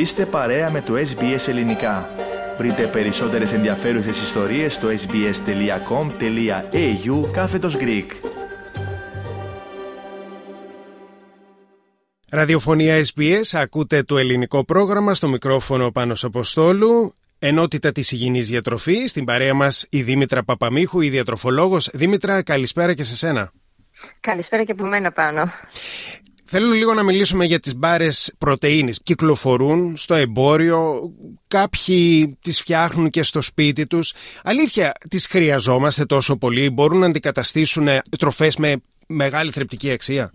Είστε παρέα με το SBS Ελληνικά. Βρείτε περισσότερες ενδιαφέρουσες ιστορίες στο sbs.com.au κάθετος Greek. Ραδιοφωνία SBS, ακούτε το ελληνικό πρόγραμμα στο μικρόφωνο πάνω Αποστόλου. Ενότητα της υγιεινής διατροφής, στην παρέα μας η Δήμητρα Παπαμίχου, η διατροφολόγος. Δήμητρα, καλησπέρα και σε σένα. Καλησπέρα και από μένα πάνω. Θέλω λίγο να μιλήσουμε για τις μπάρες πρωτεΐνης. Κυκλοφορούν στο εμπόριο, κάποιοι τις φτιάχνουν και στο σπίτι τους. Αλήθεια, τις χρειαζόμαστε τόσο πολύ, μπορούν να αντικαταστήσουν τροφές με μεγάλη θρεπτική αξία;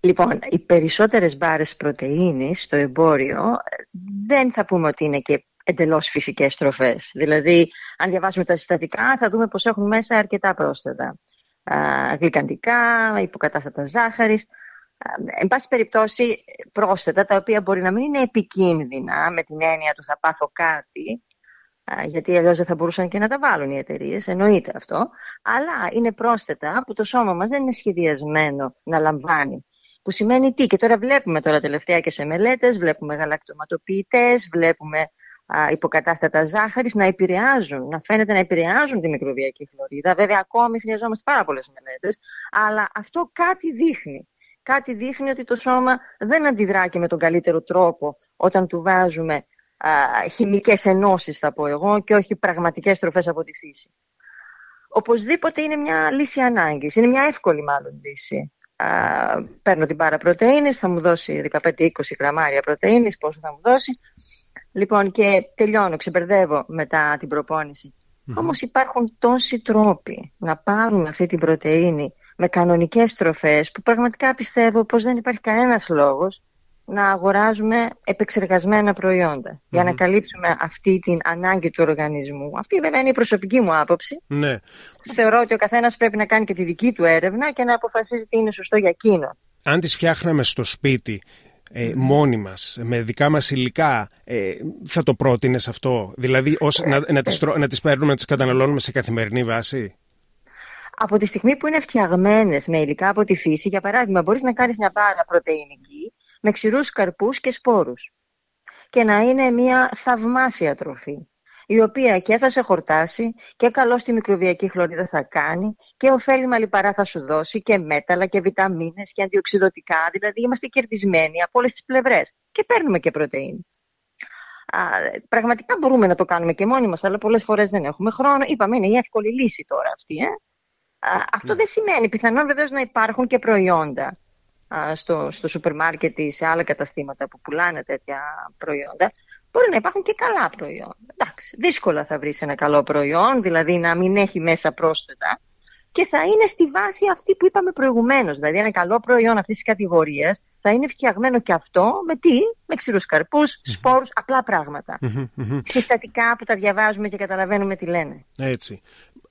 Λοιπόν, οι περισσότερες μπάρες πρωτεΐνης στο εμπόριο δεν θα πούμε ότι είναι και εντελώς φυσικές τροφές. Δηλαδή, αν διαβάσουμε τα συστατικά θα δούμε πως έχουν μέσα αρκετά πρόσθετα. γλυκαντικά, υποκατάστατα ζάχαρης εν πάση περιπτώσει πρόσθετα τα οποία μπορεί να μην είναι επικίνδυνα με την έννοια του θα πάθω κάτι γιατί αλλιώς δεν θα μπορούσαν και να τα βάλουν οι εταιρείες, εννοείται αυτό αλλά είναι πρόσθετα που το σώμα μας δεν είναι σχεδιασμένο να λαμβάνει που σημαίνει τι και τώρα βλέπουμε τώρα τελευταία και σε μελέτες βλέπουμε γαλακτοματοποιητές βλέπουμε υποκατάστατα ζάχαρης να επηρεάζουν, να φαίνεται να επηρεάζουν τη μικροβιακή χλωρίδα. Βέβαια, ακόμη χρειαζόμαστε πάρα πολλές μελέτες, αλλά αυτό κάτι δείχνει κάτι δείχνει ότι το σώμα δεν αντιδρά και με τον καλύτερο τρόπο όταν του βάζουμε α, χημικές ενώσεις θα πω εγώ και όχι πραγματικές τροφές από τη φύση. Οπωσδήποτε είναι μια λύση ανάγκης, είναι μια εύκολη μάλλον λύση. Α, παίρνω την πάρα πρωτεΐνης, θα μου δώσει 15-20 γραμμάρια πρωτεΐνης, πόσο θα μου δώσει. Λοιπόν και τελειώνω, ξεπερδεύω μετά την προπόνηση. Mm-hmm. Όμως υπάρχουν τόσοι τρόποι να πάρουμε αυτή την πρωτεΐνη με κανονικές τροφές που πραγματικά πιστεύω πως δεν υπάρχει κανένας λόγος να αγοράζουμε επεξεργασμένα για να καλύψουμε αυτή την ανάγκη του οργανισμού. Αυτή βέβαια είναι η προσωπική μου άποψη. Ναι. Θεωρώ ότι ο καθένας πρέπει να κάνει και τη δική του έρευνα και να αποφασίζει τι είναι σωστό για εκείνο. Αν τις φτιάχναμε στο σπίτι ε, μόνοι μας, με δικά μας υλικά, ε, θα το πρότεινες αυτό; Δηλαδή ως, να, να, τις, να τις παίρνουμε, να τις καταναλώνουμε σε καθημερινή βάση; Από τη στιγμή που είναι φτιαγμένες με υλικά από τη φύση, για παράδειγμα, μπορείς να κάνεις μια μπάρα πρωτεϊνική με ξηρούς καρπούς και σπόρους. Και να είναι μια θαυμάσια τροφή, η οποία και θα σε χορτάσει και καλό στη μικροβιακή χλωρίδα θα κάνει και ωφέλιμα λιπαρά θα σου δώσει και μέταλλα και βιταμίνες και αντιοξυδοτικά. Δηλαδή είμαστε κερδισμένοι από όλες τις πλευρές και παίρνουμε και πρωτεΐνη. Α, πραγματικά μπορούμε να το κάνουμε και μόνοι μας, αλλά πολλές φορές δεν έχουμε χρόνο. Είπαμε, είναι η εύκολη λύση τώρα αυτή. Ε; Αυτό ναι. δεν σημαίνει. Πιθανόν βεβαίως να υπάρχουν και προϊόντα στο, στο σούπερ μάρκετ ή σε άλλα καταστήματα που πουλάνε τέτοια προϊόντα. Μπορεί να υπάρχουν και καλά προϊόντα. Εντάξει, δύσκολα θα βρεις ένα καλό προϊόν, δηλαδή να μην έχει μέσα πρόσθετα και θα είναι στη βάση αυτή που είπαμε προηγουμένως. Δηλαδή, ένα καλό προϊόν αυτής της κατηγορίας θα είναι φτιαγμένο και αυτό με τι, με ξηρούς καρπούς, σπόρους, απλά πράγματα. Συστατικά που τα διαβάζουμε και καταλαβαίνουμε τι λένε. Έτσι.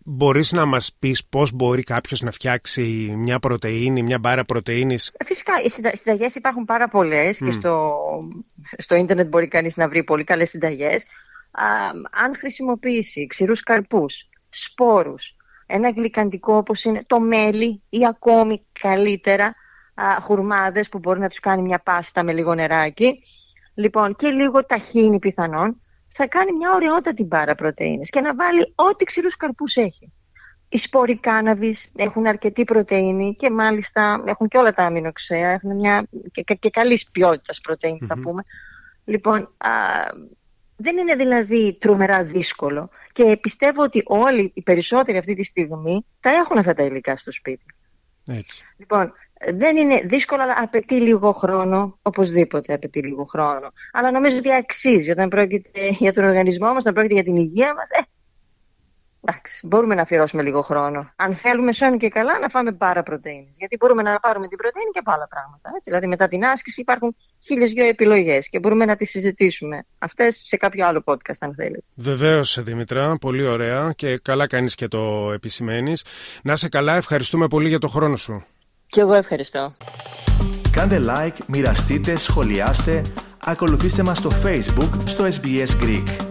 Μπορείς να μας πεις πώς μπορεί κάποιος να φτιάξει μια πρωτεΐνη, μια μπάρα πρωτεΐνης; Ε, φυσικά, οι συνταγές υπάρχουν πάρα πολλές και στο, στο ίντερνετ μπορεί κανείς να βρει πολύ καλές συνταγές. αν χρησιμοποιήσει ξηρούς καρπούς, σπόρους, ένα γλυκαντικό όπως είναι το μέλι ή ακόμη καλύτερα α, χουρμάδες που μπορεί να τους κάνει μια πάστα με λίγο νεράκι. Λοιπόν, και λίγο ταχύνη πιθανόν θα κάνει μια ωραιότατη μπάρα πρωτεΐνες και να βάλει ό,τι ξηρούς καρπούς έχει. Οι σπόροι κάναβης έχουν αρκετή πρωτεΐνη και μάλιστα έχουν και όλα τα αμινοξέα, έχουν μια και, και, και καλής ποιότητας θα πούμε. Λοιπόν, α, δεν είναι δηλαδή τρομερά δύσκολο και πιστεύω ότι όλοι οι περισσότεροι αυτή τη στιγμή τα έχουν αυτά τα υλικά στο σπίτι. Έτσι. Λοιπόν, δεν είναι δύσκολο, αλλά απαιτεί λίγο χρόνο. Οπωσδήποτε απαιτεί λίγο χρόνο. Αλλά νομίζω ότι αξίζει όταν πρόκειται για τον οργανισμό μας, όταν πρόκειται για την υγεία μας. Ε, εντάξει, μπορούμε να αφιερώσουμε λίγο χρόνο. Αν θέλουμε σώνει και καλά, να φάμε πάρα πρωτενη. Γιατί μπορούμε να πάρουμε την πρωτενη και από άλλα πράγματα. Έτσι. Δηλαδή, μετά την άσκηση υπάρχουν χίλιες δυο επιλογές και μπορούμε να τις συζητήσουμε. Αυτές σε κάποιο άλλο podcast, αν θέλετε. Βεβαίως, Δημητρά, πολύ ωραία και καλά κάνεις και το επισημαίνεις. Να σε καλά, ευχαριστούμε πολύ για το χρόνο σου. Και εγώ ευχαριστώ. Κάντε like, μοιραστείτε, σχολιάστε, ακολουθήστε μας στο Facebook στο SBS Greek.